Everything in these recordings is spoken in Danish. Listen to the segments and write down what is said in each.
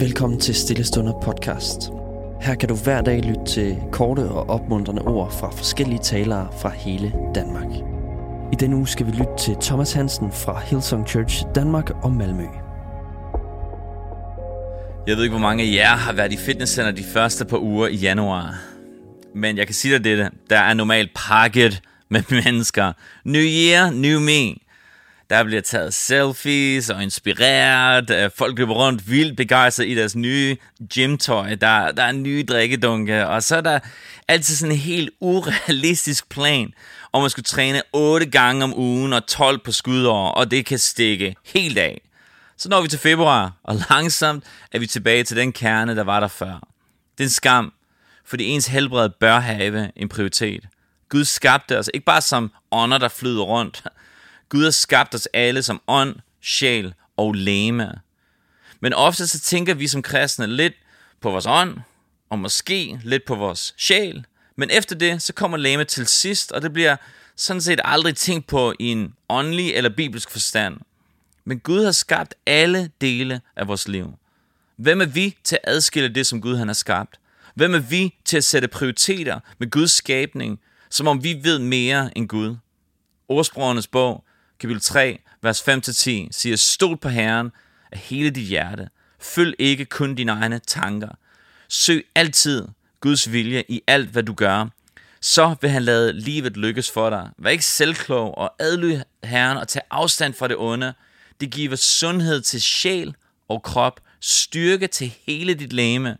Velkommen til Stillestunder podcast. Her kan du hver dag lytte til korte og opmuntrende ord fra forskellige talere fra hele Danmark. I denne uge skal vi lytte til Thomas Hansen fra Hillsong Church Danmark og Malmø. Jeg ved ikke, hvor mange af jer har været i fitnesscenter de første par uger i januar. Men jeg kan sige dig dette. Der er normalt pakket med mennesker. New year, new me. Der bliver taget selfies og inspireret. Øh, folk løber rundt vildt begejstret i deres nye gymtøj. Der, der er nye drikkedunke. Og så er der altid sådan en helt urealistisk plan om at skulle træne 8 gange om ugen og 12 på skudår. Og det kan stikke helt af. Så når vi til februar, og langsomt er vi tilbage til den kerne, der var der før. Det er en skam, fordi ens helbred bør have en prioritet. Gud skabte os ikke bare som ånder, der flyder rundt. Gud har skabt os alle som ånd, sjæl og læme. Men ofte så tænker vi som kristne lidt på vores ånd, og måske lidt på vores sjæl. Men efter det, så kommer læme til sidst, og det bliver sådan set aldrig tænkt på i en åndelig eller bibelsk forstand. Men Gud har skabt alle dele af vores liv. Hvem er vi til at adskille det, som Gud han har skabt? Hvem er vi til at sætte prioriteter med Guds skabning, som om vi ved mere end Gud? Ordsprogernes bog, kapitel 3, vers 5-10, siger, stol på Herren af hele dit hjerte. Følg ikke kun dine egne tanker. Søg altid Guds vilje i alt, hvad du gør. Så vil han lade livet lykkes for dig. Vær ikke selvklog og adlyd Herren og tag afstand fra det onde. Det giver sundhed til sjæl og krop, styrke til hele dit læme.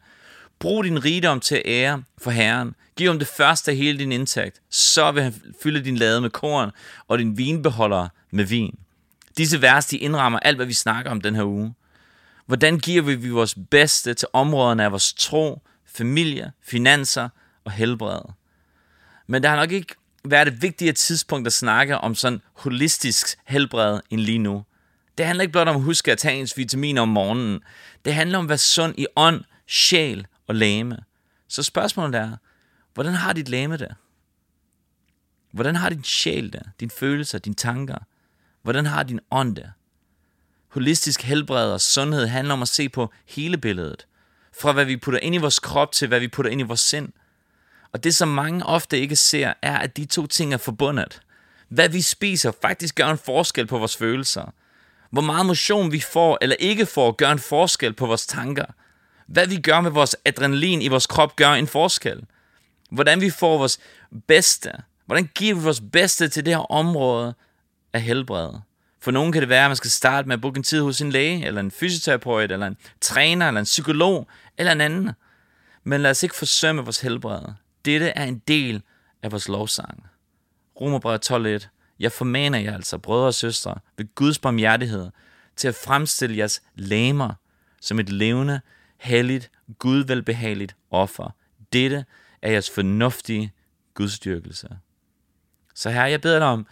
Brug din rigdom til ære for Herren. Giv ham det første af hele din indtægt. Så vil han fylde din lade med korn og din vinbeholder med vin. Disse vers, de indrammer alt, hvad vi snakker om den her uge. Hvordan giver vi vores bedste til områderne af vores tro, familie, finanser og helbred? Men der har nok ikke været et vigtigere tidspunkt at snakke om sådan holistisk helbred end lige nu. Det handler ikke blot om at huske at tage ens vitaminer om morgenen. Det handler om at være sund i ånd, sjæl og læme. Så spørgsmålet er, hvordan har dit læme det? Hvordan har din sjæl det? Dine følelser, dine tanker? Hvordan har din ånd det? Holistisk helbred og sundhed handler om at se på hele billedet. Fra hvad vi putter ind i vores krop til hvad vi putter ind i vores sind. Og det som mange ofte ikke ser, er at de to ting er forbundet. Hvad vi spiser faktisk gør en forskel på vores følelser. Hvor meget motion vi får eller ikke får gør en forskel på vores tanker. Hvad vi gør med vores adrenalin i vores krop gør en forskel. Hvordan vi får vores bedste. Hvordan giver vi vores bedste til det her område af helbred. For nogen kan det være, at man skal starte med at booke en tid hos en læge, eller en fysioterapeut, eller en træner, eller en psykolog, eller en anden. Men lad os ikke forsømme vores helbred. Dette er en del af vores lovsang. Romerbrevet 12.1 Jeg formaner jer altså, brødre og søstre, ved Guds barmhjertighed, til at fremstille jeres læmer som et levende, helligt, gudvelbehageligt offer. Dette er jeres fornuftige gudstyrkelse. Så her, jeg beder dig om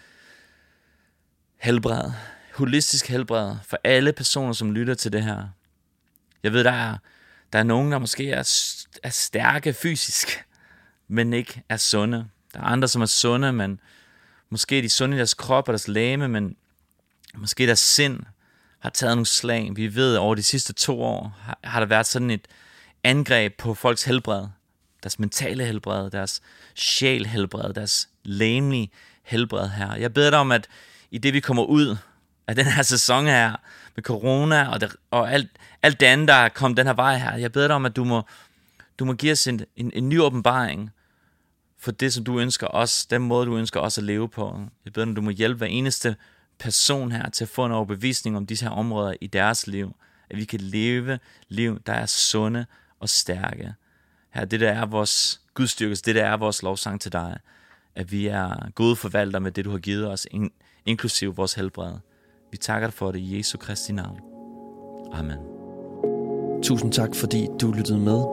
helbred, holistisk helbred for alle personer, som lytter til det her. Jeg ved, der er, der er nogen, der måske er, er stærke fysisk, men ikke er sunde. Der er andre, som er sunde, men måske er de sunde i deres krop og deres læme, men måske deres sind har taget nogle slag. Vi ved, at over de sidste to år har, har der været sådan et angreb på folks helbred. Deres mentale helbred, deres sjæl helbred, deres læmelige helbred her. Jeg beder dig om, at i det vi kommer ud af den her sæson her, med corona og, det, og alt, alt det andet, der er kommet den her vej her, jeg beder dig om, at du må, du må give os en, en, en ny åbenbaring for det, som du ønsker os, den måde, du ønsker os at leve på. Jeg beder dig, at du må hjælpe hver eneste person her til at få en overbevisning om disse her områder i deres liv. At vi kan leve liv, der er sunde og stærke. Her, det der er vores gudstyrkelse, det der er vores lovsang til dig at vi er gode forvaltere med det, du har givet os, inklusiv vores helbred. Vi takker dig for det i Jesu Kristi navn. Amen. Tusind tak, fordi du lyttede med.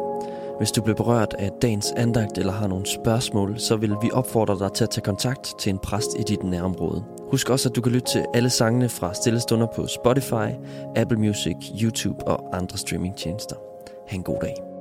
Hvis du blev berørt af dagens andagt eller har nogle spørgsmål, så vil vi opfordre dig til at tage kontakt til en præst i dit nærområde. Husk også, at du kan lytte til alle sangene fra Stillestunder på Spotify, Apple Music, YouTube og andre streamingtjenester. Ha' en god dag.